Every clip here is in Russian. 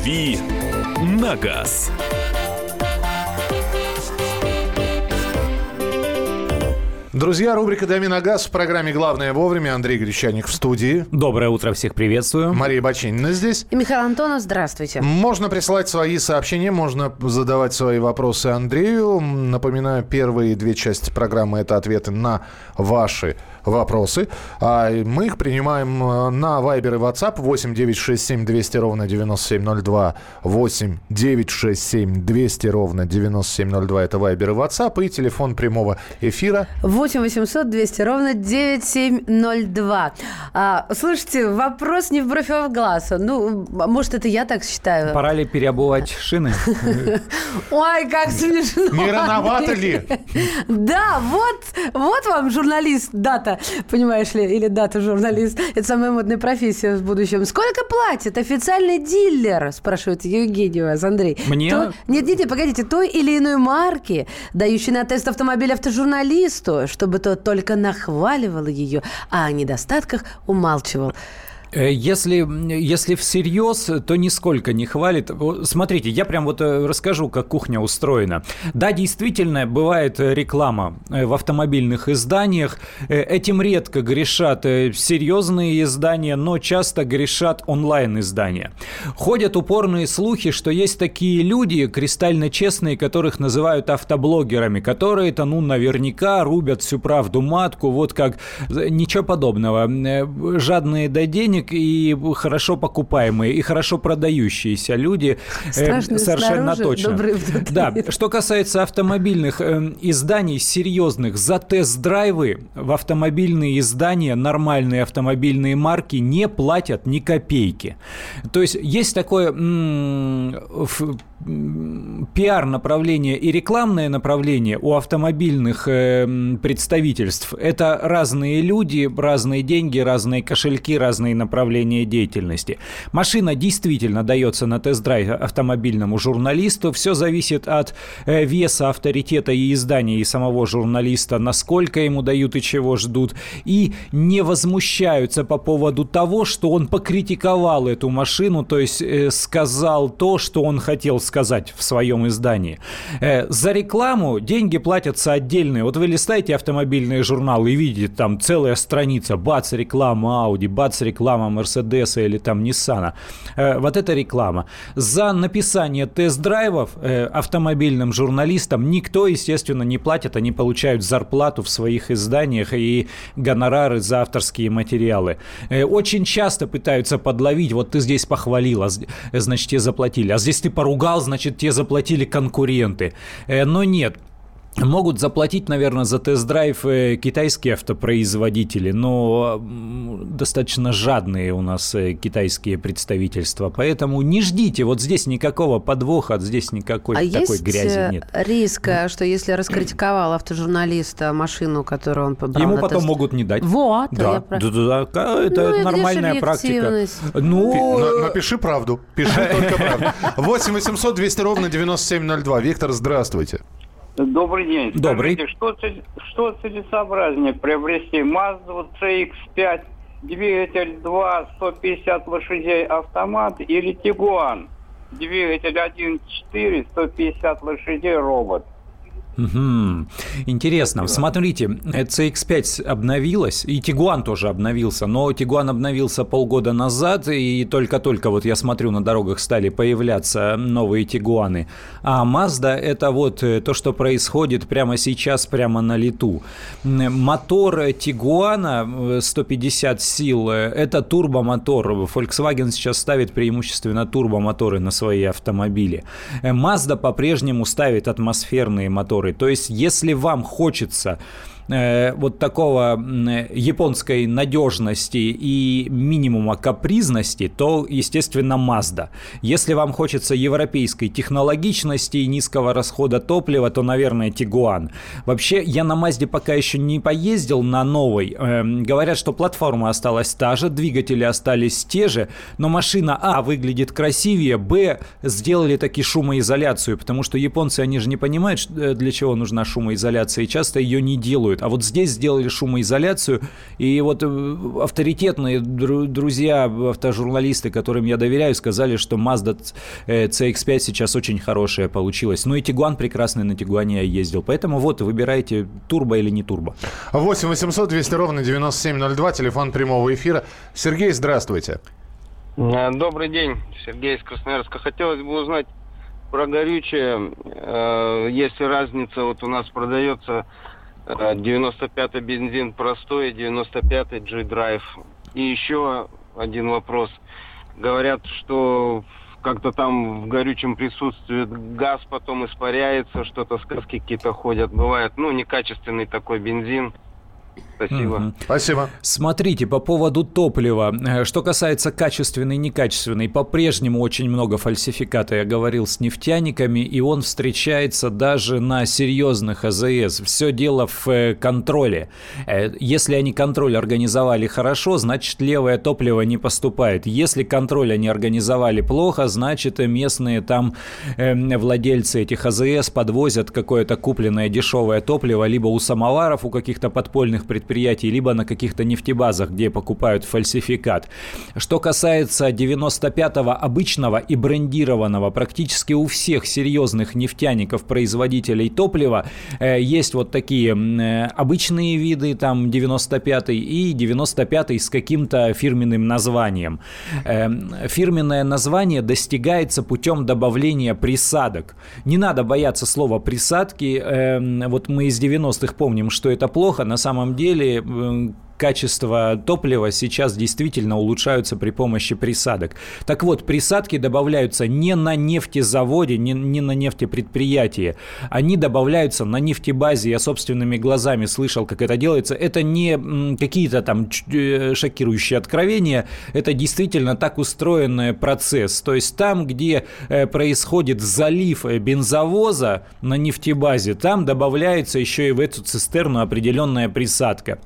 «Дави на газ». Друзья, рубрика «Дави на газ» в программе «Главное вовремя». Андрей Гречаник в студии. Доброе утро, всех приветствую. Мария Бачинина здесь. И Михаил Антонов, здравствуйте. Можно присылать свои сообщения, можно задавать свои вопросы Андрею. Напоминаю, первые две части программы – это ответы на ваши вопросы. А мы их принимаем э, на Viber и WhatsApp 8 967 200 ровно 9702. 8 967 200 ровно 9702. Это Viber и WhatsApp. И телефон прямого эфира 8 800 200 ровно 9702. А, слушайте, вопрос не в бровь, а в глаз. Ну, может, это я так считаю. Пора ли переобувать шины? Ой, как смешно. Не рановато ли? Да, вот, вот вам журналист, дата, понимаешь ли, или дата журналист. Это самая модная профессия в будущем. Сколько платит официальный дилер, спрашивает Евгений вас, Андрей. Мне? То- Нет, нет, нет, погодите, той или иной марки, дающей на тест автомобиля автожурналисту, чтобы тот только нахваливал ее, а о недостатках умалчивал. Э, Если, если всерьез, то нисколько не хвалит. Смотрите, я прям вот э, расскажу, как кухня устроена. Да, действительно, бывает э, реклама в автомобильных изданиях. Этим редко грешат серьезные издания, но часто грешат онлайн-издания. Ходят упорные слухи, что есть такие люди, кристально честные, которых называют автоблогерами, которые-то, ну, наверняка рубят всю правду матку, вот как... Ничего подобного. Жадные до денег и хорошо покупаемые, и хорошо продающиеся люди. э, Страшные Совершенно точно. Да, что касается автомобильных э, изданий серьезных, за тест-драйвы в автомобильные издания нормальные автомобильные марки не платят ни копейки. То есть есть такое пиар-направление и рекламное направление у автомобильных э, представительств. Это разные люди, разные деньги, разные кошельки, разные направления деятельности. Машина действительно дается на тест-драйв автомобильному журналисту. Все зависит от э, веса, авторитета и издания, и самого журналиста, насколько ему дают и чего ждут. И не возмущаются по поводу того, что он покритиковал эту машину, то есть э, сказал то, что он хотел сказать в своем издании. Э, за рекламу деньги платятся отдельные. Вот вы листаете автомобильные журналы и видите там целая страница, бац, реклама Audi, бац, реклама Мерседеса или там Ниссана. Э, вот это реклама. За написание тест-драйвов э, автомобильным журналистам никто, естественно, не платит, они получают зарплату в своих изданиях и гонорары за авторские материалы. Очень часто пытаются подловить, вот ты здесь похвалил, а з- значит, тебе заплатили, а здесь ты поругал, значит, тебе заплатили конкуренты. Э, Но нет, Могут заплатить, наверное, за тест-драйв э, китайские автопроизводители, но достаточно жадные у нас э, китайские представительства. Поэтому не ждите, вот здесь никакого подвоха, здесь никакой а такой есть грязи э, нет. риск, э, что если раскритиковал автожурналиста машину, которую он побрал Ему на потом тест- могут не дать. Вот, Да, я про- да, да, да, это Ну, нормальная практика. Ну, На- Напиши правду. Пиши только правду. 8 800 200 ровно 9702. Виктор, здравствуйте. Добрый день. Добрый. Скажите, что, что целесообразнее приобрести Mazda CX-5, двигатель 2, 150 лошадей автомат или Tiguan, двигатель 1.4, 150 лошадей робот? Интересно. Смотрите, э, CX-5 обновилась, и Тигуан тоже обновился, но Тигуан обновился полгода назад, и только-только вот я смотрю, на дорогах стали появляться новые Тигуаны. А Mazda – это вот э, то, что происходит прямо сейчас, прямо на лету. Мотор Тигуана э, 150 сил – э, это турбомотор. Volkswagen сейчас ставит преимущественно турбомоторы на свои автомобили. Э, Mazda по-прежнему ставит атмосферные моторы. То есть, если вам хочется вот такого э, японской надежности и минимума капризности, то, естественно, Mazda. Если вам хочется европейской технологичности и низкого расхода топлива, то, наверное, Tiguan. Вообще, я на Mazda пока еще не поездил на новой. Эм, говорят, что платформа осталась та же, двигатели остались те же, но машина, а, выглядит красивее, б, сделали таки шумоизоляцию, потому что японцы, они же не понимают, э, для чего нужна шумоизоляция, и часто ее не делают. А вот здесь сделали шумоизоляцию, и вот э, авторитетные друзья, автожурналисты, которым я доверяю, сказали, что Mazda CX-5 сейчас очень хорошая получилась. Ну и Тигуан прекрасный, на Тигуане я ездил. Поэтому вот, выбирайте, турбо или не турбо. 8 800 200 ровно 9702, телефон прямого эфира. Сергей, здравствуйте. Э, добрый день, Сергей из Красноярска. Хотелось бы узнать про горючее. Э, есть разница, вот у нас продается 95-й э, бензин простой, 95-й G-Drive. И еще один вопрос. Говорят, что как-то там в горючем присутствует газ, потом испаряется, что-то сказки какие-то ходят. Бывает, ну, некачественный такой бензин. Спасибо. Угу. Спасибо. Смотрите, по поводу топлива. Э, что касается качественной и некачественной, по-прежнему очень много фальсификата. Я говорил с нефтяниками, и он встречается даже на серьезных АЗС. Все дело в э, контроле. Э, если они контроль организовали хорошо, значит левое топливо не поступает. Если контроль они организовали плохо, значит местные там владельцы этих АЗС подвозят какое-то купленное дешевое топливо либо у самоваров, у каких-то подпольных предприятий, либо на каких-то нефтебазах, где покупают фальсификат. Что касается 95-го обычного и брендированного, практически у всех серьезных нефтяников, производителей топлива, э, есть вот такие э, обычные виды, там 95-й и 95-й с каким-то фирменным названием. Э, фирменное название достигается путем добавления присадок. Не надо бояться слова присадки. Вот мы из 90-х помним, что это плохо. На самом деле качество топлива сейчас действительно улучшаются при помощи присадок. Так вот, присадки добавляются не на нефтезаводе, не, не на нефтепредприятии. Они добавляются на нефтебазе. Я собственными глазами слышал, как это делается. Это не какие-то там э, шокирующие откровения. Это действительно так устроенный процесс. То есть там, где э, происходит залив э, бензовоза на нефтебазе, там добавляется еще и в эту цистерну определенная присадка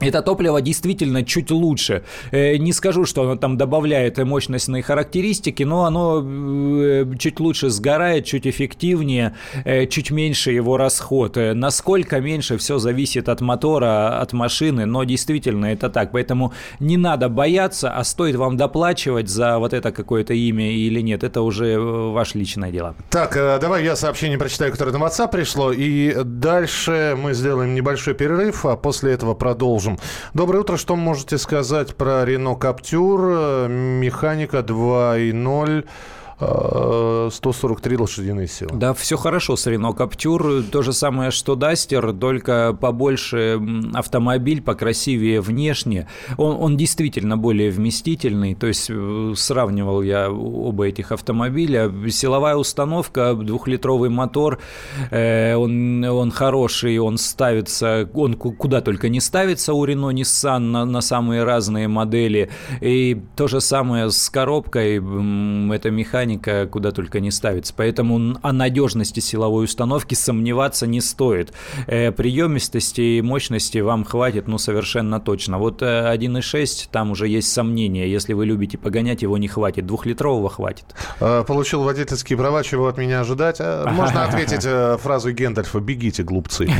это топливо действительно чуть лучше. Э, не скажу, что оно там добавляет мощностные характеристики, но оно э, чуть лучше сгорает, чуть эффективнее, э, чуть меньше его расход. Насколько меньше, все зависит от мотора, от машины, но действительно это так. Поэтому не надо бояться, а стоит вам доплачивать за вот это какое-то имя или нет. Это уже ваше личное дело. Так, давай я сообщение прочитаю, которое на WhatsApp пришло, и дальше мы сделаем небольшой перерыв, а после этого продолжим продолжим. Доброе утро. Что можете сказать про Рено Каптюр? Э, механика 2.0. 143 лошадиные силы. Да, все хорошо с Рено Каптюр. То же самое, что Дастер, только побольше автомобиль, покрасивее внешне. Он, он действительно более вместительный. То есть э, сравнивал я оба этих автомобиля. Силовая установка, двухлитровый мотор, э, он, он хороший, он ставится, он куда только не ставится у Рено Nissan на, на самые разные модели. И то же самое с коробкой. Это механика механика куда только не ставится. Поэтому о надежности силовой установки сомневаться не стоит. Э, приемистости и мощности вам хватит, ну, совершенно точно. Вот 1.6, э, там уже есть сомнения. Если вы любите погонять, его не хватит. Двухлитрового хватит. Э, получил водительские права, чего от меня ожидать? Можно ответить фразу Гендальфа «Бегите, глупцы».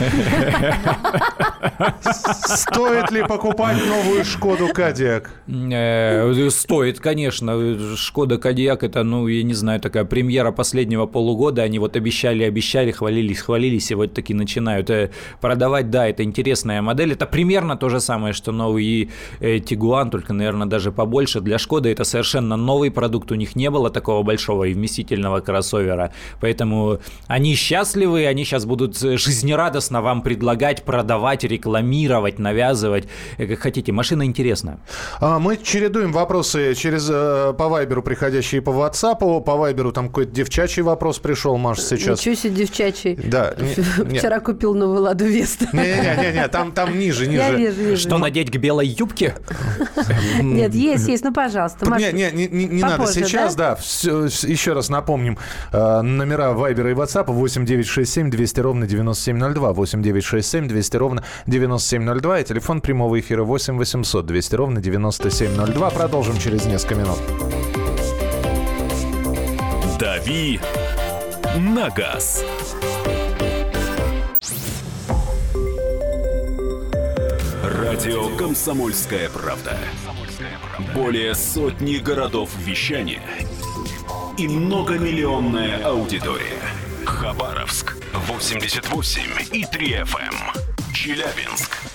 Стоит ли покупать новую Шкоду Кадиак? Стоит, конечно. Шкода Кадиак это, ну, я не знаю, такая премьера последнего полугода, они вот обещали, обещали, хвалились, хвалились, и вот таки начинают э, продавать. Да, это интересная модель, это примерно то же самое, что новый Тигуан, э, только, наверное, даже побольше. Для Шкоды это совершенно новый продукт, у них не было такого большого и вместительного кроссовера, поэтому они счастливы, они сейчас будут жизнерадостно вам предлагать, продавать, рекламировать, навязывать, э, как хотите. Машина интересная. А, мы чередуем вопросы через по Вайберу, приходящие по WhatsApp по Вайберу там какой-то девчачий вопрос пришел, Маша, сейчас. Ничего себе девчачий. Да. Вчера купил новую Ладу Веста. Не-не-не, там, там ниже, ниже. Я. Что, надеть к белой юбке? Нет, есть, есть, ну, пожалуйста. Не, не, не, не надо сейчас, да. Еще раз напомним. Э, номера Вайбера и WhatsApp 8967 200 ровно 9702. 8967 200 ровно 9702. И телефон прямого эфира 8 800 200 ровно 9702. Продолжим через несколько минут. «Дави на газ». Радио «Комсомольская правда». Более сотни городов вещания и многомиллионная аудитория. Хабаровск 88 и 3 FM. Челябинск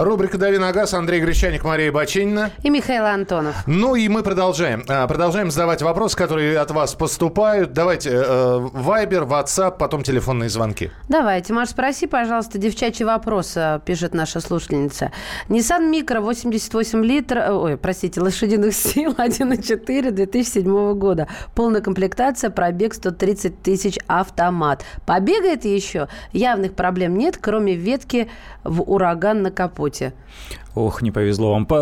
Рубрика «Дави на газ». Андрей Гречаник, Мария Бачинина. И Михаил Антонов. Ну и мы продолжаем. А, Продолжаем задавать вопросы, которые от вас поступают. Давайте э, Вайбер, WhatsApp, потом телефонные звонки. Давайте, Маш, спроси, пожалуйста, девчачий вопрос, э, пишет наша слушательница. Nissan Micro 88 литров, ой, простите, лошадиных сил 1.4 2007 года. Полная комплектация, пробег 130 тысяч автомат. Побегает еще? Явных проблем нет, кроме ветки в ураган на капоте работе? Ох, не повезло вам. По-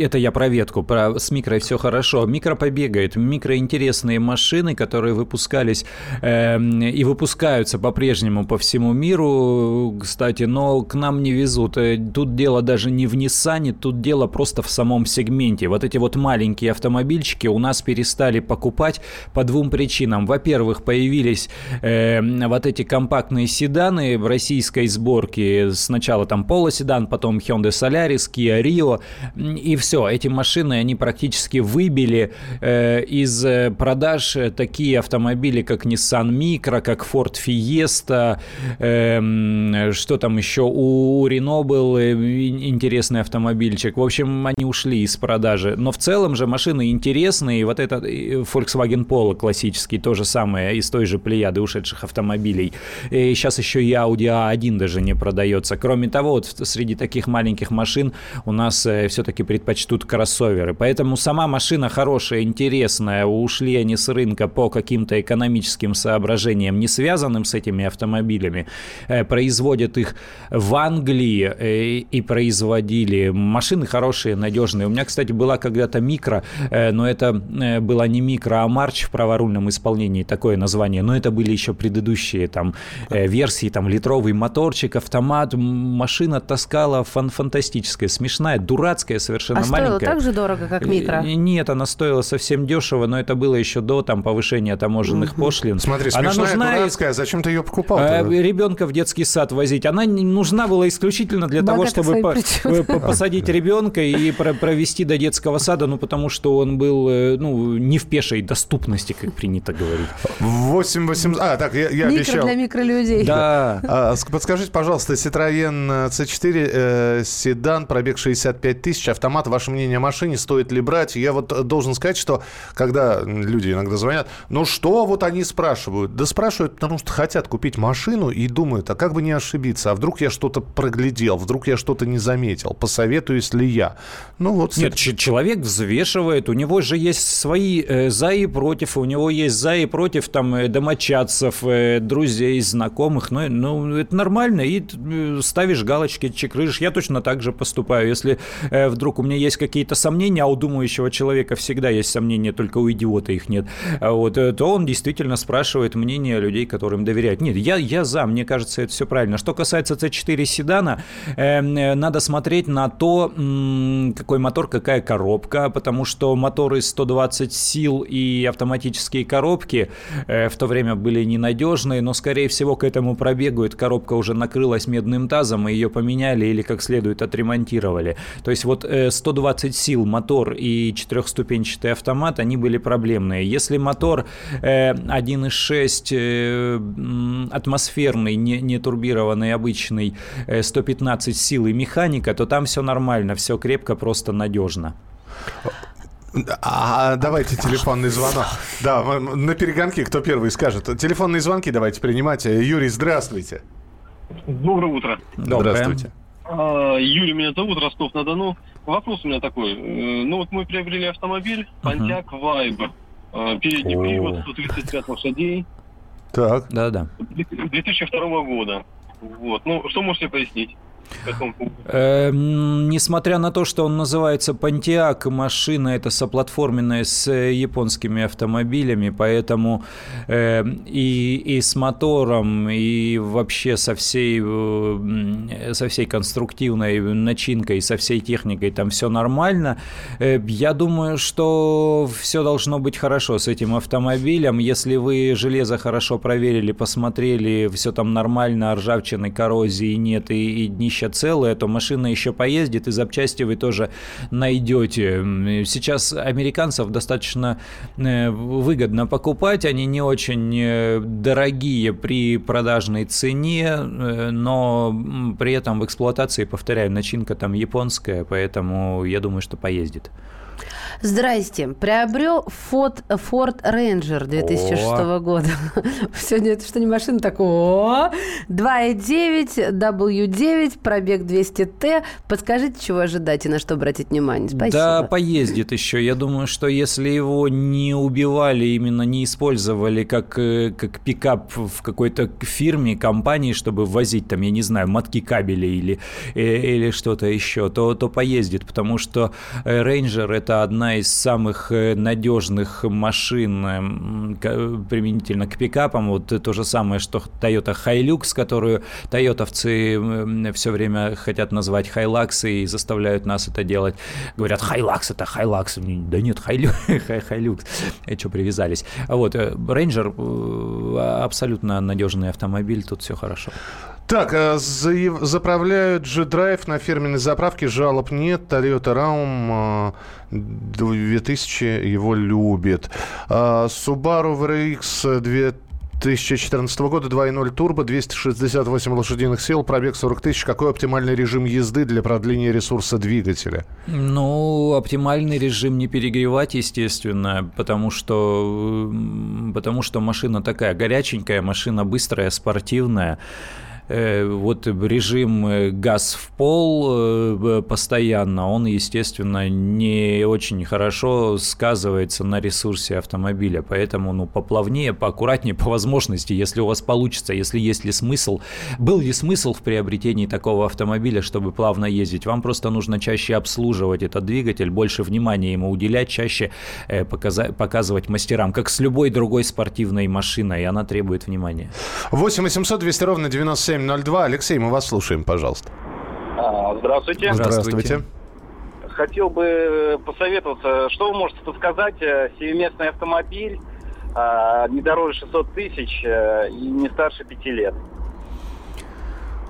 Это я про ветку. Про... С микро все хорошо. Микро побегает. Микро интересные машины, которые выпускались эм, и выпускаются по-прежнему по всему миру, кстати, но к нам не везут. Э, Тут дело даже не в Ниссане, тут дело просто в самом сегменте. Вот эти вот маленькие автомобильчики у нас перестали покупать по двум причинам. Во-первых, появились э, вот эти компактные седаны российской сборки. Сначала там полоседан, потом Hyundai Solaris, Kia Rio. И все, эти машины, они практически выбили э, из э, продаж э, такие автомобили, как Nissan Micro, как Ford Fiesta, э, что там еще, у Renault был э, ин- интересный автомобильчик. В общем, они ушли из продажи. Но в целом же машины интересные. Вот этот Volkswagen Polo классический, то же самое, из той же плеяды ушедших автомобилей. И сейчас еще и Audi A1 даже не продается. Кроме того, вот среди таких маленьких машин у нас все-таки предпочтут кроссоверы. Поэтому сама машина хорошая, интересная. Ушли они с рынка по каким-то экономическим соображениям, не связанным с этими автомобилями. Э, Производят их в Англии э, и производили. Машины хорошие, надежные. У меня, кстати, была когда-то микро, э, но это э, была не микро, а марч в праворульном исполнении, такое название. Но это были еще предыдущие там э, версии, там литровый моторчик, автомат. Машина таскала фан фантастическая, смешная, дурацкая, совершенно А маленькая. так же дорого, как микро? Э, Нет, она стоила совсем дешево, но это было еще до там повышения таможенных пошлин. Смотри, Она смешная, нужна, дурацкая. Зачем ты ее покупал? э, ребенка в детский сад возить. Она нужна была исключительно для того, Богатый чтобы по- э, посадить ребенка и про- провести до детского сада, ну потому что он был э, ну не в пешей доступности, как принято говорить. 8 8... А, так, я, я Микро обещал. для микролюдей. Да. А, ск- Подскажите, пожалуйста, Citroёn C4, э, седан, пробег 65 тысяч, автомат, ваше мнение о машине, стоит ли брать? Я вот э, должен сказать, что когда люди иногда звонят, ну что вот они спрашивают? Да спрашивают, потому что хотят купить машину и думают, а как бы не ошибиться, а вдруг я что-то проглядел, вдруг я что-то не заметил, посоветуюсь ли я? Ну вот... Нет, ч- человек взвешивает, у него же есть свои э, за и против, у него есть за и против там э, домочадцев, э, друзей, знакомых, ну, ну это нормально, и э, ставишь галочки, чекрыжишь. Я точно так же поступаю. Если э, вдруг у меня есть какие-то сомнения, а у думающего человека всегда есть сомнения, только у идиота их нет, а вот, э, то он действительно спрашивает мнение людей, которым доверяет. Нет, я, я за, мне кажется, это все правильно. Что касается C4 седана, э, э, надо смотреть на то, какой мотор, какая коробка, потому что моторы 120 сил и автоматические коробки э, в то время были ненадежные, но, скорее всего, к этому пробегу эта коробка уже накрылась медным тазом, и ее поменяли или как следует отремонтировали. То есть вот э, 120 сил мотор и четырехступенчатый автомат, они были проблемные. Если мотор э, 1.6 э, м, атмосферный, не, не турбированный, обычный, э, 115 сил и механика, то там все нормально, все крепко, просто надежно. А, давайте телефонный звонок. Да, на перегонке кто первый скажет. Телефонные звонки давайте принимать. Юрий, здравствуйте. Доброе утро. Доброе. Здравствуйте. А, Юрий меня зовут, Ростов-на-Дону. Вопрос у меня такой. Э, Ну вот мы приобрели автомобиль Pontiac Viber. Э, Передний привод, 135 лошадей, Так. Да-да. 2002 года. Вот. Ну, что можете пояснить? Эм, Несмотря на то, что он называется Pontiac, машина это соплатформенная с э, японскими автомобилями, поэтому э, и, и с мотором, и вообще со всей, э, со всей конструктивной начинкой, со всей техникой там все нормально. Э, Я думаю, что все должно быть хорошо с этим автомобилем. Если вы железо хорошо проверили, посмотрели, все там нормально, ржавчины, коррозии нет и, и днище целое, то машина еще поездит, и запчасти вы тоже найдете. Сейчас американцев достаточно э, выгодно покупать, они не очень э, дорогие при продажной цене, э, но при этом в эксплуатации, повторяю, начинка там японская, поэтому я думаю, что поездит. Здрасте. Приобрел Ford, Ford Ranger 2006 года. Сегодня это что не машина, такого. 2.9, W9, пробег 200T. Подскажите, чего ожидать и на что обратить внимание? Спасибо. Да, поездит еще. Я думаю, что если его не убивали, именно не использовали как, э, как пикап в какой-то фирме, компании, чтобы возить там, я не знаю, мотки кабелей или, э, или что-то еще, то, то поездит, потому что э, Ranger это одна из самых э, надежных машин м, к- применительно к пикапам. Вот то же самое, что Toyota Hilux, которую тойотовцы все время хотят назвать Hilux и заставляют нас это делать. Говорят, Hilux это Hilux. Да нет, Hilux. И что привязались. Вот, э, Ranger э, абсолютно надежный автомобиль, тут все хорошо. Так, заяв- заправляют же драйв на фирменной заправке, жалоб нет. Toyota Raum а, 2000 его любит. А, Subaru VRX 2014 года 2.0 турбо, 268 лошадиных сил, пробег 40 тысяч. Какой оптимальный режим езды для продления ресурса двигателя? Ну, оптимальный режим не перегревать, естественно, потому что, потому что машина такая горяченькая, машина быстрая, спортивная. Э, Вот режим э, газ в пол э, постоянно, он, естественно, не очень хорошо сказывается на ресурсе автомобиля. Поэтому, ну, поплавнее, поаккуратнее, по возможности, если у вас получится, если есть ли смысл, был ли смысл в приобретении такого автомобиля, чтобы плавно ездить. Вам просто нужно чаще обслуживать этот двигатель, больше внимания ему уделять, чаще показывать мастерам, как с любой другой спортивной машиной, и она требует внимания. 8 800 200 ровно 9702. Алексей, мы вас слушаем, пожалуйста. А, Здравствуйте. Здравствуйте. Хотел бы посоветоваться, что вы можете подсказать? э, Семиместный автомобиль, а, не дороже 600 тысяч э, и не старше 5 лет.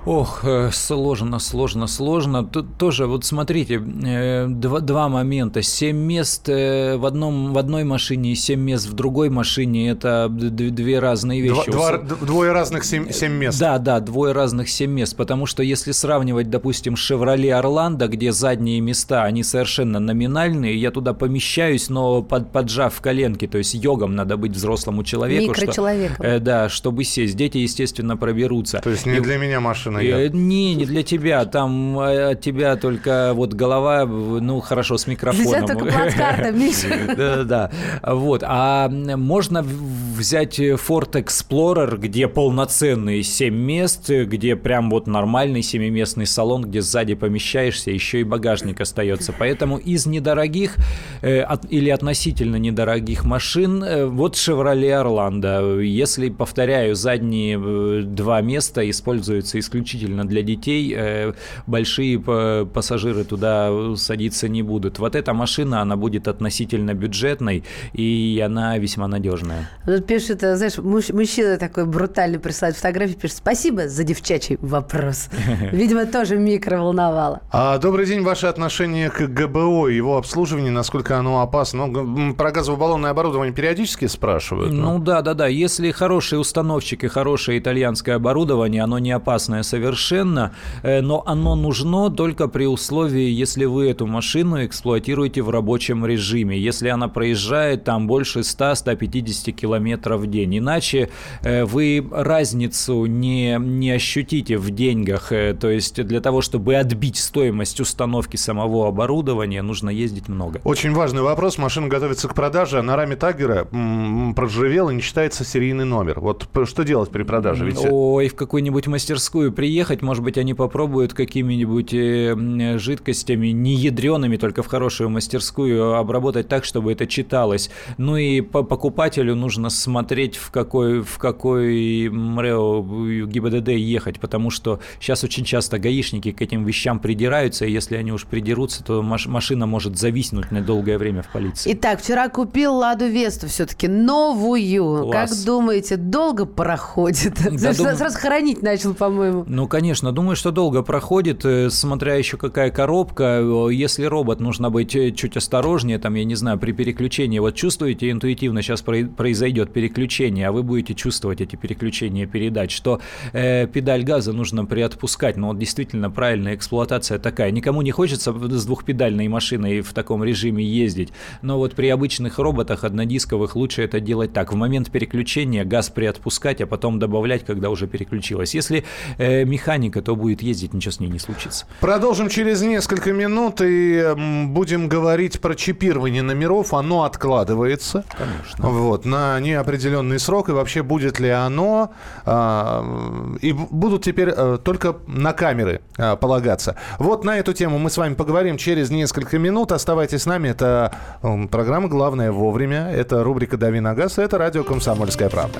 Ох, э, сложно, сложно, сложно. Тут тоже, вот смотрите, э, два, два момента. Семь мест э, в, одном, в одной машине и семь мест в другой машине – это две разные Два- вещи. два- У д- двое разных семь, семь мест. Да, да, двое разных семь мест, потому что если сравнивать, допустим, Chevrolet Орландо, где задние места, они совершенно номинальные, я туда помещаюсь, но под, поджав коленки, то есть йогом надо быть взрослому человеку. что- Микрочеловеком. э, да, чтобы сесть. Дети, естественно, проберутся. То есть не И- для меня машина. Э, я- Не, не для тебя. Там э, от тебя только вот голова, ну хорошо, с Для микрофоном. тебя только плацкарта, Миша. Да-да-да. Вот. А можно взять Ford Explorer, где полноценные 7 мест, где прям вот нормальный семиместный салон, где сзади помещаешься, еще и багажник остается. Поэтому из недорогих э, от- или относительно недорогих машин, э, вот Chevrolet Orlando. Если, повторяю, задние э, два места используются исключительно для детей, э, большие па- пассажиры туда садиться не будут. Вот эта машина, она будет относительно бюджетной, и она весьма надежная. Тут пишет, э, знаешь, муж- мужчина такой брутальный присылает фотографию, пишет, спасибо за девчачий вопрос. Видимо, тоже микро волновало. А, добрый день. Ваше отношение к ГБО, его обслуживание, насколько оно опасно? Ну, про газово-баллонное оборудование периодически спрашивают. но- Ну да, да, да. Если хороший установщик и хорошее итальянское оборудование, оно не опасное совершенно, э, но оно нужно только при условии, если вы эту машину эксплуатируете в рабочем режиме, если она проезжает там больше 100-150 километров в день. Иначе э, вы разницу не, не ощутите в деньгах. Э, То есть для того, чтобы отбить стоимость установки самого оборудования, нужно ездить много. Очень важный вопрос. Машина готовится к продаже, а на раме м, проржавела, не считается серийный номер. Вот что делать при продаже? Ведь... Ой, в какую-нибудь мастерскую приехать, может быть, они попробуют какими-нибудь э, жидкостями, не ядреными, только в хорошую мастерскую, обработать так, чтобы это читалось. Ну и по покупателю нужно смотреть, в какой, в какой МРЭО ГИБДД ехать, потому что сейчас очень часто гаишники к этим вещам придираются, и если они уж придерутся, то машина может зависнуть на долгое время в полиции. Итак, вчера купил «Ладу Весту» все-таки новую. Класс. Как думаете, долго проходит? Да, дум... Сразу хоронить начал, по-моему. Ну, конечно, думаю, что долго проходит, э, смотря еще какая коробка. Если робот, нужно быть э, чуть осторожнее, там, я не знаю, при переключении. Вот чувствуете интуитивно, сейчас произойдет переключение, а вы будете чувствовать эти переключения передач, что э, педаль газа нужно приотпускать. Но вот действительно правильная эксплуатация такая. Никому не хочется с двухпедальной машиной в таком режиме ездить, но вот при обычных роботах однодисковых лучше это делать так. В момент переключения газ приотпускать, а потом добавлять, когда уже переключилась. Если э, механика, то будет ездить, ничего с ней не случится. Продолжим через несколько минут и будем говорить про чипирование номеров. Оно откладывается. Конечно. Вот, на неопределенный срок. И вообще будет ли оно... Э, и будут теперь э, только на камеры э, полагаться. Вот на эту тему мы с вами поговорим через несколько минут. Оставайтесь с нами. Это э, программа «Главное вовремя». Это рубрика «Дави на газ». Это радио «Комсомольская правда».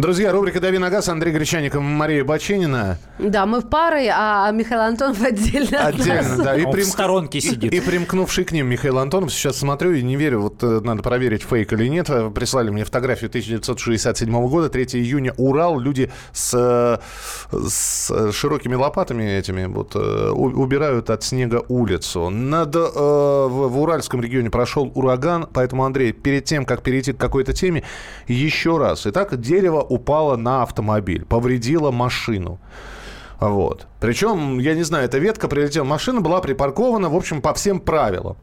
Друзья, рубрика «Дави на газ», Андрей Гречаников, Мария Бачинина. Да, мы в пары, а Михаил Антонов отдельно Отдельно, да. И Он прим... в сторонке сидит. И, и примкнувший к ним Михаил Антонов. Сейчас смотрю и не верю, вот э, надо проверить, фейк или нет. Прислали мне фотографию 1967 года, 3 июня, Урал. Люди с, с широкими лопатами этими вот э, убирают от снега улицу. Над, э, в, в Уральском регионе прошел ураган, поэтому, Андрей, перед тем, как перейти к какой-то теме, еще раз. Итак, дерево упала на автомобиль, повредила машину. Вот. Причем, я не знаю, эта ветка прилетела, машина была припаркована, в общем, по всем правилам.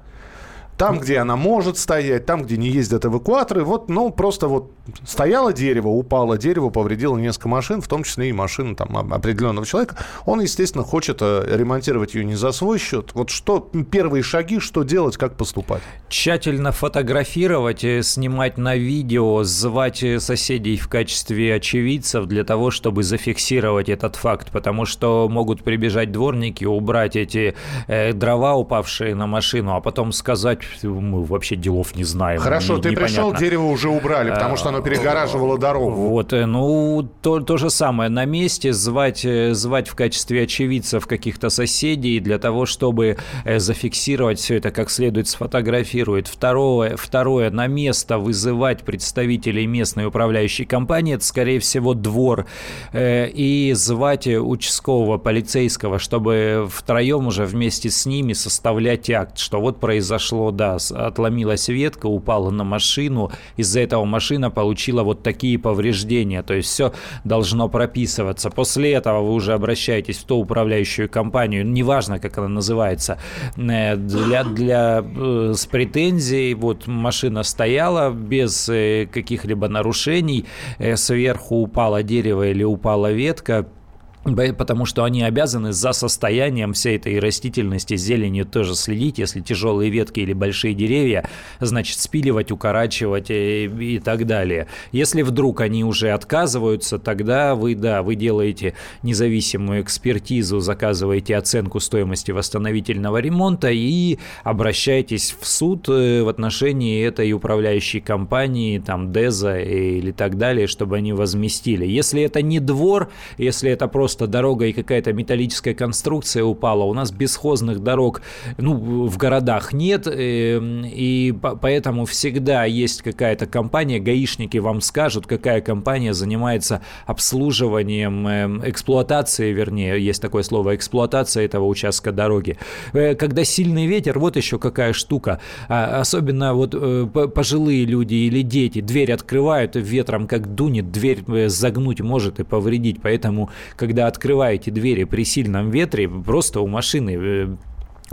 Там, где она может стоять, там, где не ездят эвакуаторы. Вот, ну, просто вот стояло дерево, упало дерево, повредило несколько машин, в том числе и машину там определенного человека. Он, естественно, хочет э, ремонтировать ее не за свой счет. Вот что первые шаги, что делать, как поступать? Тщательно фотографировать, э, снимать на видео, звать э, соседей в качестве очевидцев для того, чтобы зафиксировать этот факт, потому что могут прибежать дворники, убрать эти э, дрова, упавшие на машину, а потом сказать, мы вообще делов не знаем. Хорошо, не, ты непонятно. пришел, дерево уже убрали, потому что оно перегораживало дорогу. Вот, э, ну, то, то же самое. На месте звать, э, звать в качестве очевидцев каких-то соседей для того, чтобы э, зафиксировать все это как следует, сфотографировать. Второе, второе на место вызывать представителей местной управляющей компании, это, скорее всего, двор, и звать участкового полицейского, чтобы втроем уже вместе с ними составлять акт, что вот произошло да, отломилась ветка, упала на машину, из-за этого машина получила вот такие повреждения, то есть все должно прописываться. После этого вы уже обращаетесь в ту управляющую компанию, неважно, как она называется, э, для, для, э, с претензией, вот машина стояла без э, каких-либо нарушений, сверху упало дерево или упала ветка, Потому что они обязаны за состоянием всей этой растительности, зелени тоже следить. Если тяжелые ветки или большие деревья, значит спиливать, укорачивать и, и так далее. Если вдруг они уже отказываются, тогда вы, да, вы делаете независимую экспертизу, заказываете оценку стоимости восстановительного ремонта и обращаетесь в суд э, в отношении этой управляющей компании, там, ДЭЗа или так далее, чтобы они возместили. Если это не двор, если это просто просто дорога и какая-то металлическая конструкция упала. У нас бесхозных дорог ну, в городах нет, э, и поэтому всегда есть какая-то компания, гаишники вам скажут, какая компания занимается обслуживанием, э, эксплуатацией, вернее, есть такое слово, эксплуатация этого участка дороги. Э, когда сильный ветер, вот еще какая штука, а, особенно вот пожилые люди или дети, дверь открывают, ветром как дунет, дверь загнуть может и повредить, поэтому, когда открываете двери при сильном ветре, просто у машины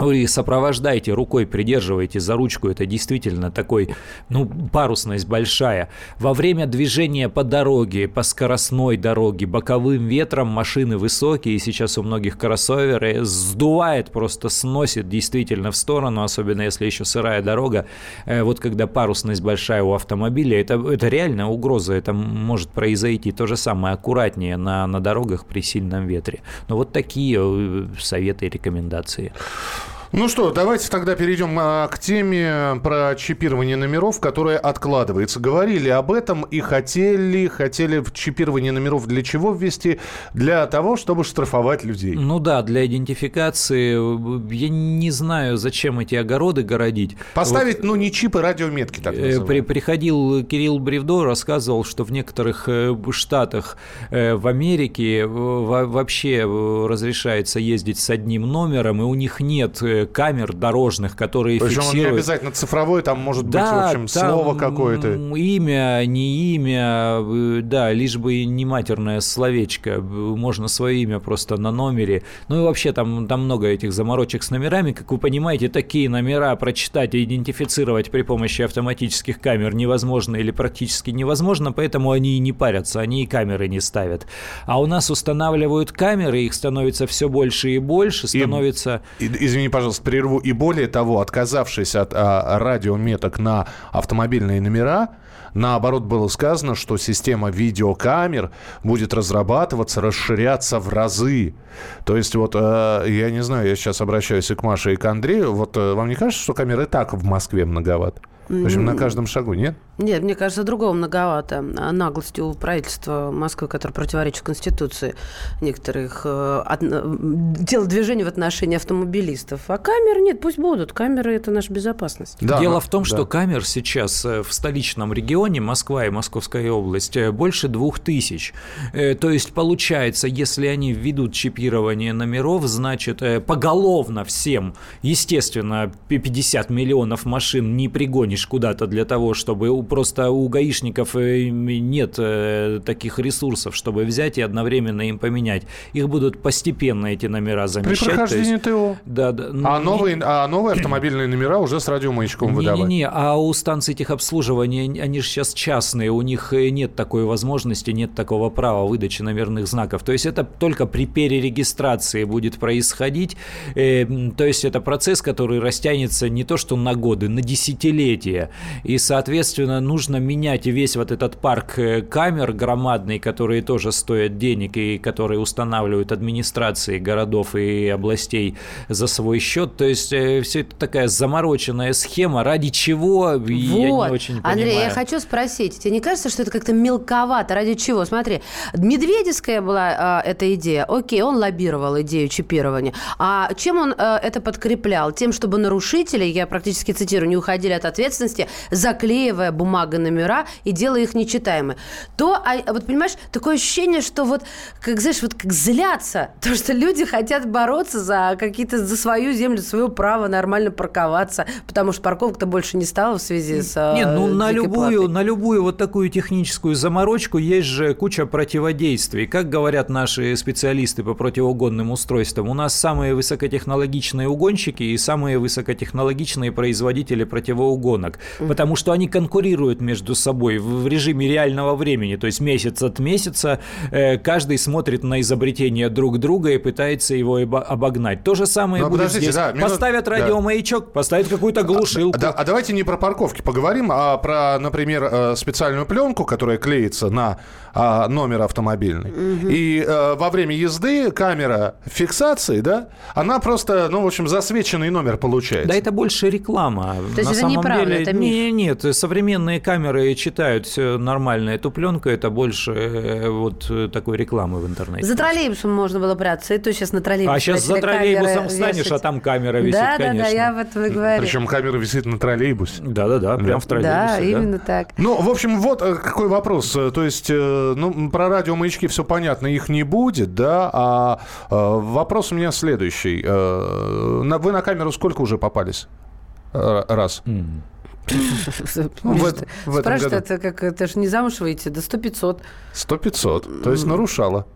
вы сопровождаете рукой, придерживаете за ручку, это действительно такой, ну, парусность большая. Во время движения по дороге, по скоростной дороге, боковым ветром машины высокие, сейчас у многих кроссоверы, сдувает, просто сносит действительно в сторону, особенно если еще сырая дорога. Э, вот когда парусность большая у автомобиля, это, это реально угроза, это может произойти. То же самое аккуратнее на, на дорогах при сильном ветре. Но вот такие э, советы и рекомендации. Ну что, давайте тогда перейдем а, к теме про чипирование номеров, которая откладывается. Говорили об этом и хотели, хотели в чипирование номеров для чего ввести? Для того, чтобы штрафовать людей. Ну да, для идентификации. Я не знаю, зачем эти огороды городить. Поставить, вот, ну, не чипы, радиометки так э, называемые. При, приходил Кирилл Бревдо, рассказывал, что в некоторых э, штатах э, в Америке вообще разрешается ездить с одним номером, и у них нет камер дорожных, которые Причем фиксируют... он не обязательно цифровой, там может да, быть, в общем, слово какое-то. Имя, не имя, э, да, лишь бы не матерное словечко. Можно свое имя просто на номере. Ну и вообще там, там много этих заморочек с номерами. Как вы понимаете, такие номера прочитать и идентифицировать при помощи автоматических камер невозможно или практически невозможно, поэтому они и не парятся, они и камеры не ставят. А у нас устанавливают камеры, их становится все больше и больше, становится... И, извини, пожалуйста, пожалуйста, прерву. И более того, отказавшись от а, радиометок на автомобильные номера, Наоборот, было сказано, что система видеокамер будет разрабатываться, расширяться в разы. То есть вот, э, я не знаю, я сейчас обращаюсь и к Маше, и к Андрею. Вот э, вам не кажется, что камеры так в Москве многовато? В общем, на каждом шагу, нет? Нет, мне кажется, другого многовато. Наглостью у правительства Москвы, которое противоречит Конституции некоторых э, от, телодвижений в отношении автомобилистов. А камеры нет, пусть будут. Камеры – это наша безопасность. Да, Дело в том, да. что камер сейчас э, в столичном регионе, Москва и Московская область, э, больше двух тысяч. То есть, получается, если они введут чипирование номеров, значит, поголовно всем, естественно, 50 миллионов машин не пригонишь куда-то для того, чтобы просто у гаишников э, нет э, таких ресурсов, чтобы взять и одновременно им поменять. Их будут постепенно эти номера замещать. При прохождении есть, ТО. Да, да. А, не, новые, а новые автомобильные номера уже с радиомаячком выдавать. Не-не-не, а у станций техобслуживания, они же сейчас частные, у них э, нет такой возможности, нет такого права выдачи номерных знаков. То есть это только при перерегистрации будет происходить. То есть это процесс, который растянется не то что на годы, на десятилетия. И, соответственно, нужно менять весь вот этот парк э, камер громадный, которые тоже стоят денег и которые устанавливают администрации городов и областей за свой счет. То есть э, все это такая замороченная схема. Ради чего? Вот. Я не очень Андрей, понимаю. я хочу спросить. Тебе не кажется, что это как-то мелковато? Ради чего? Смотри, Медведевская была а, эта идея. Окей, он лоббировал идею чипирования. А чем он а, это подкреплял? Тем, чтобы нарушители, я практически цитирую, не уходили от ответственности, заклеивая бумага номера и делая их нечитаемы, то, а, вот понимаешь, такое ощущение, что вот, как, знаешь, вот как злятся, то, что люди хотят бороться за какие-то, за свою землю, свое право нормально парковаться, потому что парковок-то больше не стало в связи с Нет, ну на любую, на любую вот такую техническую заморочку есть же куча противодействий. Как говорят наши специалисты по противоугонным устройствам, у нас самые высокотехнологичные угонщики и самые высокотехнологичные производители противоугонок, потому что они конкурируют конкурируют между собой в режиме реального времени, то есть месяц от месяца э, каждый смотрит на изобретение друг друга и пытается его обогнать. То же самое Но будет здесь. Да, минут... Поставят радиомаячок, да. поставят какую-то глушилку. А, а, а давайте не про парковки поговорим, а про, например, э, специальную пленку, которая клеится на а, номер автомобильный. Угу. И а, во время езды камера фиксации, да, она просто, ну, в общем, засвеченный номер получается. Да, это больше реклама. То есть это неправда, деле... это миф. Не, нет, современные камеры читают все нормально. Эту пленку это больше э, вот э, такой рекламы в интернете. За троллейбусом можно было прятаться, и то сейчас на троллейбусе. А сейчас за троллейбусом камеры станешь, вешать. а там камера висит, Да, да, конечно. да, я об этом и говорю. Причем камера висит на троллейбусе. Да-да-да, прям в троллейбусе. Да, да. именно так. Ну, в общем, вот какой вопрос. То есть, ну, про радиомаячки все понятно, их не будет, да, а э, вопрос у меня следующий. Э, на- Вы на камеру сколько уже попались? Э, Раз. Спрашивают, это как, это ж не замуж выйти, да сто пятьсот. Сто пятьсот. То есть нарушала.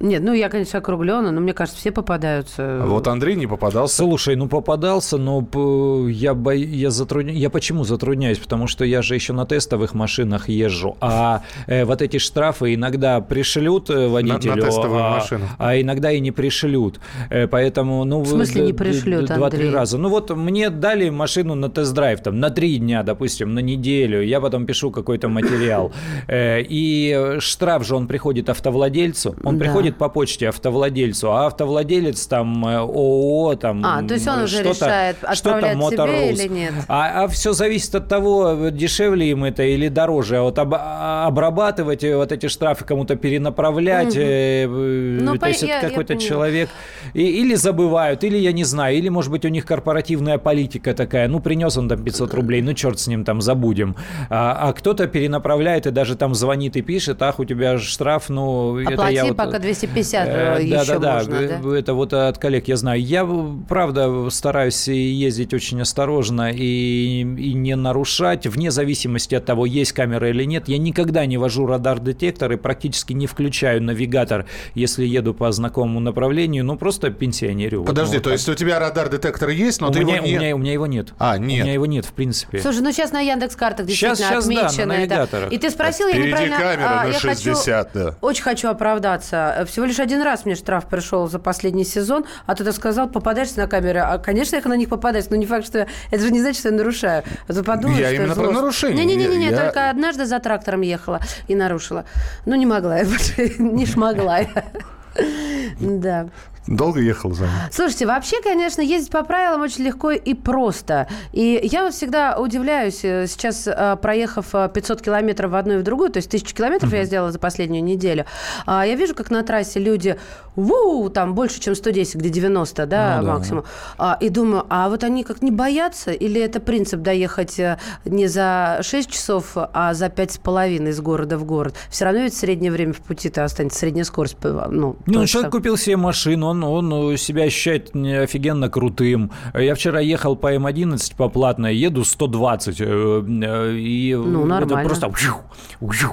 Нет, ну я, конечно, округленно, но мне кажется, все попадаются. А Вот Андрей не попадался. Слушай, ну попадался, но п- я, бо... я, затрудня... я почему затрудняюсь? Потому что я же еще на тестовых машинах езжу, а э, вот эти штрафы иногда пришлют э, водителю, тестовую а, машину. а иногда и не пришлют. Э, поэтому, ну... В смысле не пришлют, Два-три раза. Ну вот мне дали машину на тест-драйв там на три дня, допустим, на неделю. Я потом пишу какой-то материал. Э, И штраф же он приходит автовладельцу, он Да. приходит по почте автовладельцу, а автовладелец там э, ООО, там А, то есть он уже что-то- решает, что-то отправлять тебе Моторус. или нет? А, все зависит от того, дешевле им это или дороже. А вот об- а- обрабатывать э, вот эти штрафы кому-то перенаправлять, э, э, Ну, то по- есть я- это какой-то человек. И- или забывают, или я не знаю, или, может быть, у них корпоративная политика такая. Ну, принес он там 500 рублей, ну, черт с ним, там, забудем. А, а кто-то перенаправляет и даже там звонит и пишет, ах, у тебя штраф, ну, это Оплати я вот... пока 250 Э, еще да-да-да, можно, да? э, это вот от коллег я знаю. Я, э, правда, стараюсь ездить очень осторожно и, и не нарушать, вне зависимости от того, есть камера или нет. Я никогда не вожу радар-детектор и практически не включаю навигатор, если еду по знакомому направлению, ну, просто пенсионерю. Подожди, вот то так. есть у тебя радар-детектор есть, но у, ты меня, его у, не... меня, у меня его нет. А, У нет. меня его нет, в принципе. Слушай, ну сейчас на Яндекс картах Щас- действительно щас, да, на отмечено это. И ты спросил, я Впереди неправильно... камера а, на я 60, хочу, да. Очень хочу оправдаться. Всего лишь один раз мне штраф пришел за последний сезон, а ты сказал, попадаешься на камеры. А, конечно, я на них попадаюсь, но не факт, что... Это же не значит, что я нарушаю. А подумаешь, Я что именно про злость. нарушение. Не-не-не, Я- только однажды за трактором ехала и нарушила. Ну, не могла я больше, не шмогла я. Да. Долго ехал за ним? Слушайте, вообще, конечно, ездить по правилам очень легко и просто. И я вот всегда удивляюсь, э, сейчас э, проехав э, 500 километров в одну и в другую, то есть тысячу километров я сделала за последнюю неделю, а, я вижу, как на трассе люди, ву, там больше, чем 110, где 90, да, Ну да. максимум. А, И думаю, а вот они как не боятся? Или это принцип доехать э, не за 6 часов, а за 5,5 из города в город? Все равно ведь среднее время в пути-то останется, средняя скорость. э, Ну, Ну, человек купил себе машину, он, он себя ощущает офигенно крутым. Я вчера ехал по М11 по платной, еду 120. э, э, И Ну, это нормально. просто...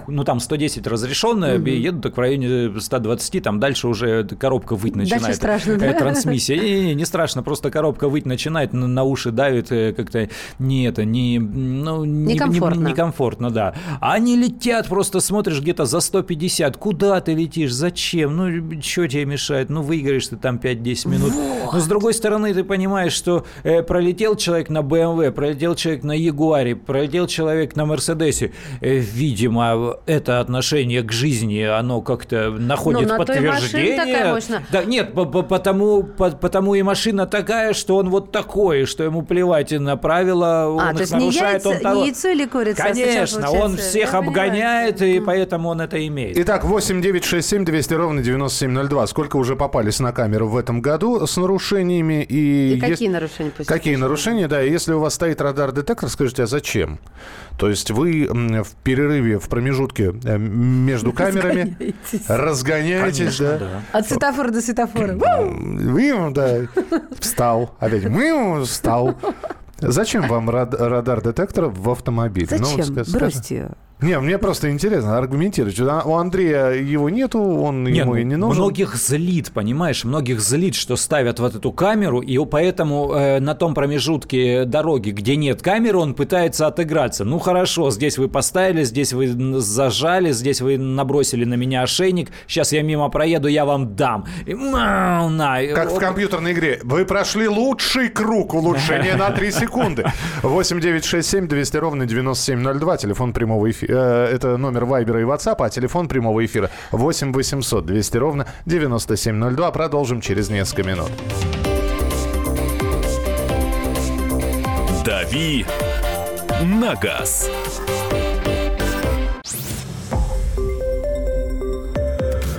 Ну, там 110 разрешенная, еду так в районе 120, там дальше уже коробка выть Дальше начинает. страшно, Э, да? Трансмиссия. Не, не, не страшно, просто коробка выть начинает, на, уши давит, э, как-то не это, не... Ну, не- Некомфортно. Не, некомфортно, да. А они летят, просто смотришь где-то за 150. Куда ты летишь? Зачем? Ну, что тебе мешает? Ну, выиграешь ты там 5-10 минут. Но с другой стороны, ты понимаешь, что э, пролетел человек на BMW, пролетел человек на Ягуаре, пролетел человек на Мерседесе. Э, видимо, это отношение к жизни, оно как-то находит Ну, на подтверждение. такая мощная. Да нет, по- по- потому, по- потому и машина такая, что он вот такой, что ему плевать и на правила, он А, их то есть не нарушает, яйцо, он того- не яйцо или курица? Конечно, он всех Я понимаю. обгоняет, и поэтому он это имеет. Итак, 8 9 6 7 200 ровно 9702. Сколько уже попались на камеру в этом году с нарушениями? И, И какие есть- нарушения? пусть Какие нарушения, да. Если у вас стоит радар-детектор, скажите, а зачем? То есть вы в перерыве, в промежутке э, между камерами разгоняетесь, да? От светофора до светофора. Вы, да, встал. Опять, мы встал. Зачем вам рад- радар-детектор в автомобиле? Ну, вот Зачем? ска- скажи. Бросьте. Не, мне просто интересно, аргументируйте. А У Андрея его нету, он ему ну, и не нужен. Многих злит, понимаешь, многих злит, что ставят вот эту камеру, и поэтому э, на том промежутке дороги, где нет камеры, он пытается отыграться. Ну хорошо, здесь вы поставили, здесь вы зажали, здесь вы набросили на меня ошейник, сейчас я мимо проеду, я вам дам. И, на, и Как в компьютерной игре. Вы прошли лучший круг улучшения на 3 секунды. 8 9 6 7 200 ровно 9702. Телефон прямого эфира. Э, это номер Вайбера и WhatsApp, а телефон прямого эфира 8 800 200 ровно 9702. Продолжим через несколько минут. Дави на газ.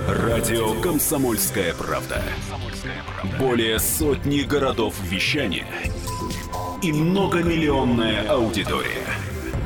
Радио Комсомольская правда". Комсомольская правда. Более сотни городов вещания и многомиллионная аудитория.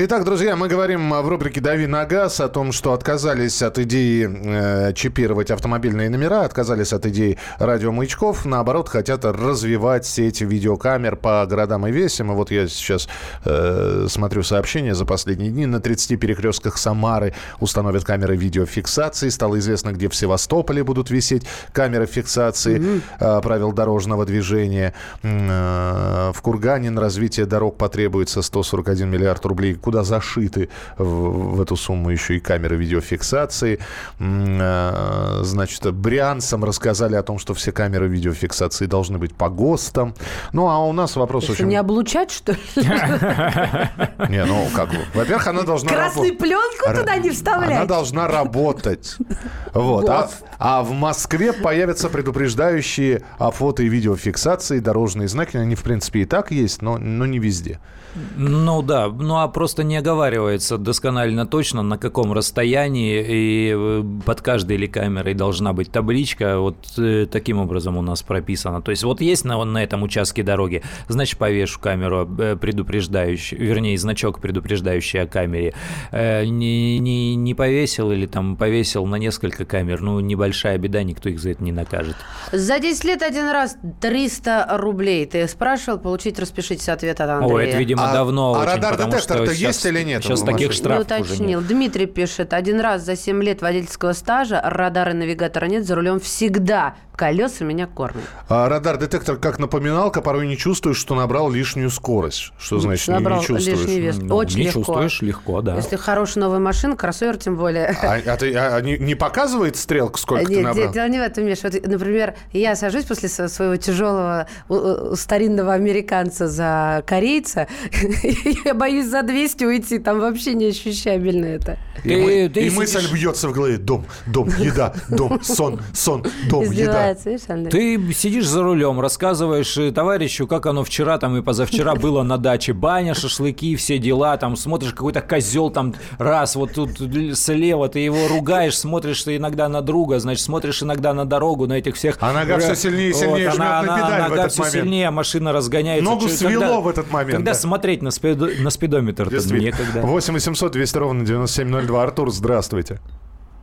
Итак, друзья, мы говорим в рубрике «Дави на газ» о том, что отказались от идеи э, чипировать автомобильные номера, отказались от идеи радиомаячков, наоборот, хотят развивать сеть видеокамер по городам и весям. И вот я сейчас э, смотрю сообщения за последние дни. На 30 перекрестках Самары установят камеры видеофиксации. Стало известно, где в Севастополе будут висеть камеры фиксации mm-hmm. э, правил дорожного движения. Э, в Кургане на развитие дорог потребуется 141 миллиард рублей куда зашиты в, в эту сумму еще и камеры видеофиксации. Э, значит, брянцам рассказали о том, что все камеры видеофиксации должны быть по ГОСТам. Ну, а у нас вопрос Что, очень... не облучать, что ли? Не, ну, как бы. Во-первых, она должна... Красную пленку туда не Она вставлять. должна работать. Вот. А, а в Москве появятся предупреждающие о фото и видеофиксации дорожные знаки. Они, в принципе, и так есть, но, но не везде. Ну да, ну а просто не оговаривается досконально точно, на каком расстоянии, и э, под каждой или камерой должна быть табличка, вот э, таким образом у нас прописано. То есть вот есть на, на этом участке дороги, значит повешу камеру э, предупреждающую, вернее значок предупреждающий о камере. Не, не, не повесил или там повесил на несколько камер, ну небольшая беда, никто их за это не накажет. За 10 лет один раз 300 рублей. Ты спрашивал, получить, распишитесь ответ от Андрея. Ой, это, видимо, А- давно а очень, потому что есть сейчас- или нет Сейчас таких машине? Не штрафов уже нет. уточнил. Дмитрий пишет, один раз за 7 лет водительского стажа радара навигатора нет, за рулем всегда. Колеса меня кормят. А радар-детектор как напоминалка, порой не чувствуешь, что набрал лишнюю скорость. Что значит не- не, Набрал чувствуешь? лишний вес. Ну, Очень не легко. чувствуешь, легко, да. Если хорошая новая машина, кроссовер тем более. А, а ты- а не, не показывает стрелка, сколько ты Нет, набрал? де- дело не в этом, Миш. Вот, например, я сажусь после своего тяжелого старинного американца за корейца, я боюсь за 200 уйти, там вообще не ощущабельно это. И, Ты- мы- ты и сидишь- мысль бьется в голове. Дом, дом, еда, дом, сон, сон, дом, еда. Видишь, Андрей? Ты сидишь за рулем, рассказываешь э, товарищу, как оно вчера там и позавчера было на даче. Баня, шашлыки, все дела. Там смотришь, какой-то козел там раз, вот тут слева, ты его ругаешь, смотришь ты иногда на друга, значит, смотришь иногда на дорогу, на этих всех... А нога всё сильнее и сильнее жмет на педаль в нога этот момент. сильнее, машина разгоняется. Ногу Чё, свело когда- в этот момент, Когда да. смотреть на, спидо- на спидометр-то некогда. 8 800 200 ровно 9702. Артур, здравствуйте.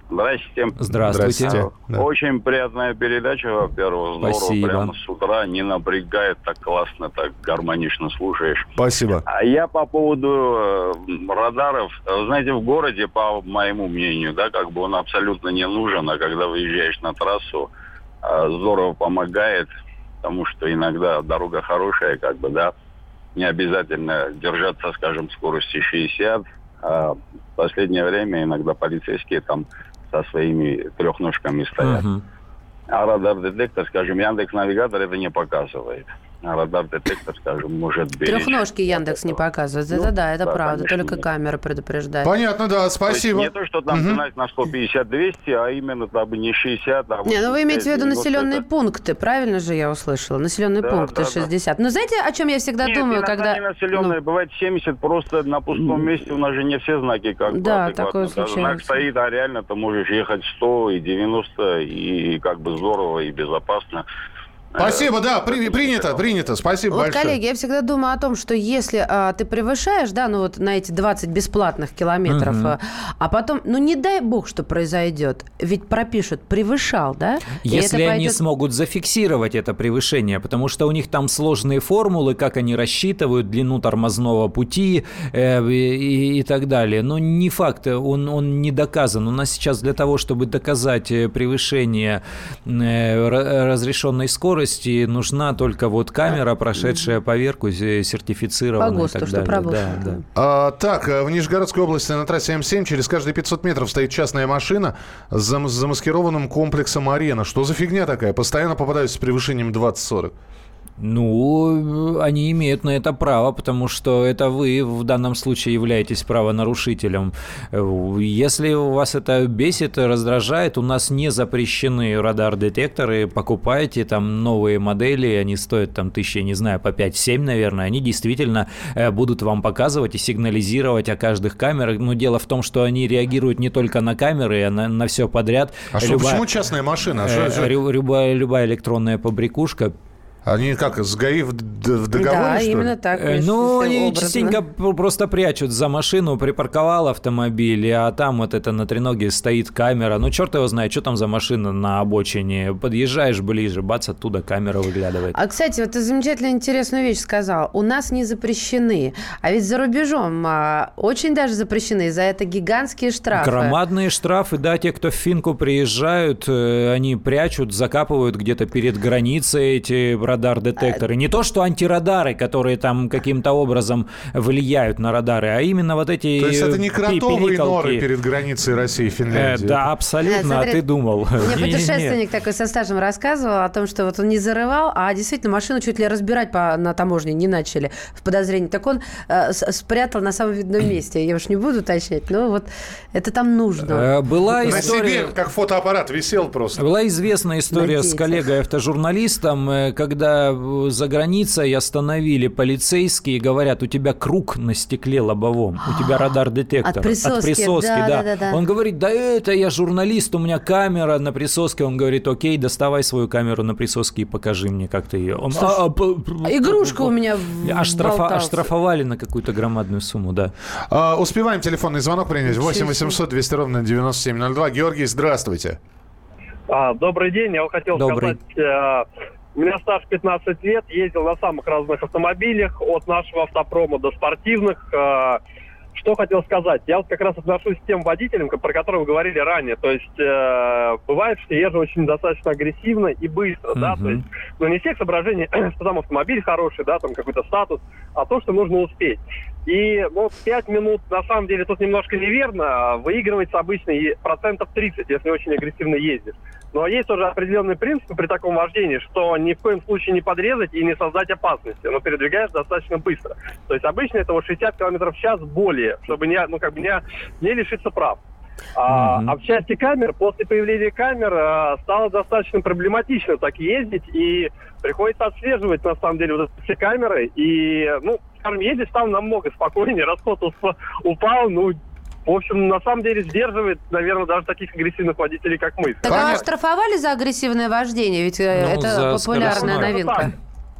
Здравствуйте. Здравствуйте. Да. Очень приятная передача, во-первых. Здорово, Спасибо. прямо с утра не напрягает, так классно, так гармонично слушаешь. Спасибо. А я по поводу э, радаров, знаете, в городе, по моему мнению, да, как бы он абсолютно не нужен, а когда выезжаешь на трассу, э, здорово помогает, потому что иногда дорога хорошая, как бы, да, не обязательно держаться, скажем, скорости 60, а в последнее время иногда полицейские там со своими трехножками стоят. Мгм. А радар-детектор, скажем, Яндекс-навигатор это не показывает. Радар-детектор, скажем, может беречь. Трехножки Яндекс не показывает. Это Ну, да, это да, правда. конечно, Только нет. камера предупреждает. Понятно, да, То есть спасибо. не то, что там Мгм. гнать на 150-200, а именно там не 60, а Не, ну вы имеете в виду 85-90 населенные это- пункты, правильно же я услышала? Населенные Да, пункты да, да. 60. Ну, знаете, о чем я всегда Нет, думаю, когда... не населенные, ну, бывает 70, просто на пустом месте у нас же не все знаки как бы Да, такое Да, Знак случается. стоит, а реально ты можешь ехать 100 и 90, и как бы здорово и безопасно. Спасибо, да, при- принято, принято. Спасибо Вот, большое. коллеги, я всегда думаю о том, что если а, ты превышаешь, да, ну вот на эти 20 бесплатных километров, Мгм. а, а потом, ну не дай бог, что произойдет, ведь пропишут, превышал, да? Если это они пойдет- смогут зафиксировать это превышение, потому что у них там сложные формулы, как они рассчитывают длину тормозного пути э, и, и так далее. Но не факт, он, он не доказан. У нас сейчас для того, чтобы доказать э, превышение э, ра- разрешенной скорости, скорости нужна только вот камера, прошедшая поверку, сертифицированная. По ГОСТу, и так чтоб далее. работала, Да, да. А, так, э, в Нижегородской области на трассе М7 через каждые 500 метров стоит частная машина с зам- с замаскированным комплексом арена. Что за фигня такая? Постоянно попадаюсь с превышением 20-40. Ну, они имеют на это право, потому что это вы в данном случае являетесь правонарушителем. Если у вас это бесит, раздражает, у нас не запрещены радар-детекторы, покупайте там новые модели, они стоят там тысячи, не знаю, по 5-7, наверное, они действительно э, будут вам показывать и сигнализировать о каждых камерах. Но дело в том, что они реагируют не только на камеры, а на, на все подряд. А что, Любая- почему частная машина? Э, что- что- любая, любая электронная побрякушка Они как, с ГАИ в, договоре, да, что ли? именно так. Э, если Ну, они образно. частенько просто прячут за машину, припарковал автомобиль, а там вот это на треноге стоит камера. Ну, черт его знает, что там за машина на обочине. Подъезжаешь ближе, бац, оттуда камера выглядывает. А, кстати, вот ты замечательно интересную вещь сказал. У нас не запрещены. А ведь за рубежом а, очень даже запрещены. За это гигантские штрафы. Громадные штрафы, да, те, кто в Финку приезжают, э, они прячут, закапывают где-то перед границей эти радар-детекторы. Не то, что антирадары, которые там каким-то образом влияют на радары, а именно вот эти То есть это не э, кротовые пи- норы перед границей России и Э, Финляндии? Да, абсолютно, Э, смотри, а ты думал. Мне путешественник такой со стажем рассказывал о том, что вот он не зарывал, а действительно машину чуть ли разбирать по, на таможне не начали в подозрении. Так он э, с- спрятал на самом видном месте. Я уж не буду уточнять, но вот это там нужно. Э, Была На история... себе, как фотоаппарат, висел просто. Была известная история с детях. коллегой-автожурналистом, э, когда э, за границей остановили полицейские и говорят, у тебя круг на стекле лобовом, у тебя радар-детектор. От присоски, да, да. да, да, да. Он говорит, да это я журналист, у меня камера на присоске. Он говорит, окей, доставай свою камеру на присоске и покажи мне, как ты ее... Он, «А, а, Игрушка у меня в- Оштрафа-. Оштрафовали на какую-то громадную сумму, да. А, успеваем телефонный звонок принять. Ничего 8 себе. 800 200 ровно 9702. Георгий, здравствуйте. А, добрый день, я хотел Добрый. сказать, э, у меня стаж 15 лет, ездил на самых разных автомобилях, от нашего автопрома до спортивных. э, что хотел сказать? Я вот как раз отношусь к тем водителям, про которые вы говорили ранее. То есть э, бывает, что езжу очень достаточно агрессивно и быстро, да, Мгм. то есть, но не всех соображений, что там автомобиль хороший, да, там какой-то статус, а то, что нужно успеть. И ну, 5 минут, на самом деле, тут немножко неверно. Выигрывается обычно процентов 30, если очень агрессивно ездишь. Но есть тоже определенные принципы при таком вождении, что ни в коем случае не подрезать и не создать опасности, но передвигаешь достаточно быстро. То есть обычно это вот 60 км в час более, чтобы не, ну, как бы не, не лишиться прав. А, Мгм. а в части камер, после появления камер а, стало достаточно проблематично так ездить, и приходится отслеживать, на самом деле, вот все камеры, и, ну, скажем, ездить стало намного спокойнее, расход усп- упал, ну, в общем, на самом деле сдерживает, наверное, даже таких агрессивных водителей, как мы. Так а Понятно. оштрафовали за агрессивное вождение? Ведь э, Ну, это популярная новинка.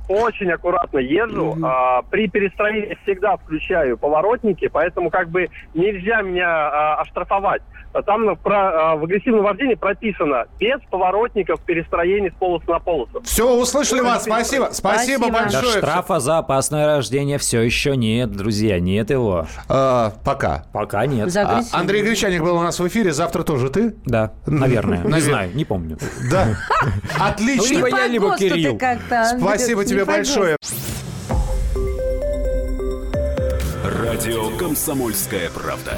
Очень аккуратно езжу. А, при перестроении всегда включаю поворотники, поэтому как бы нельзя меня а, оштрафовать. А Там на- про, а, в агрессивном вождении прописано без поворотников перестроений с полосы на полосу. Все, услышали вас. Спасибо. Спасибо, Спасибо. Большое. штрафа за опасное рождение все еще нет, друзья, нет его. А, пока. Пока нет. За А. Андрей Гречаник был у нас в эфире. Завтра тоже ты? Да, наверное. Навер- Не знаю, не помню. Да. Ну, Отлично. либо я, либо Кирилл. Спасибо тебе большое. Радио «Комсомольская правда».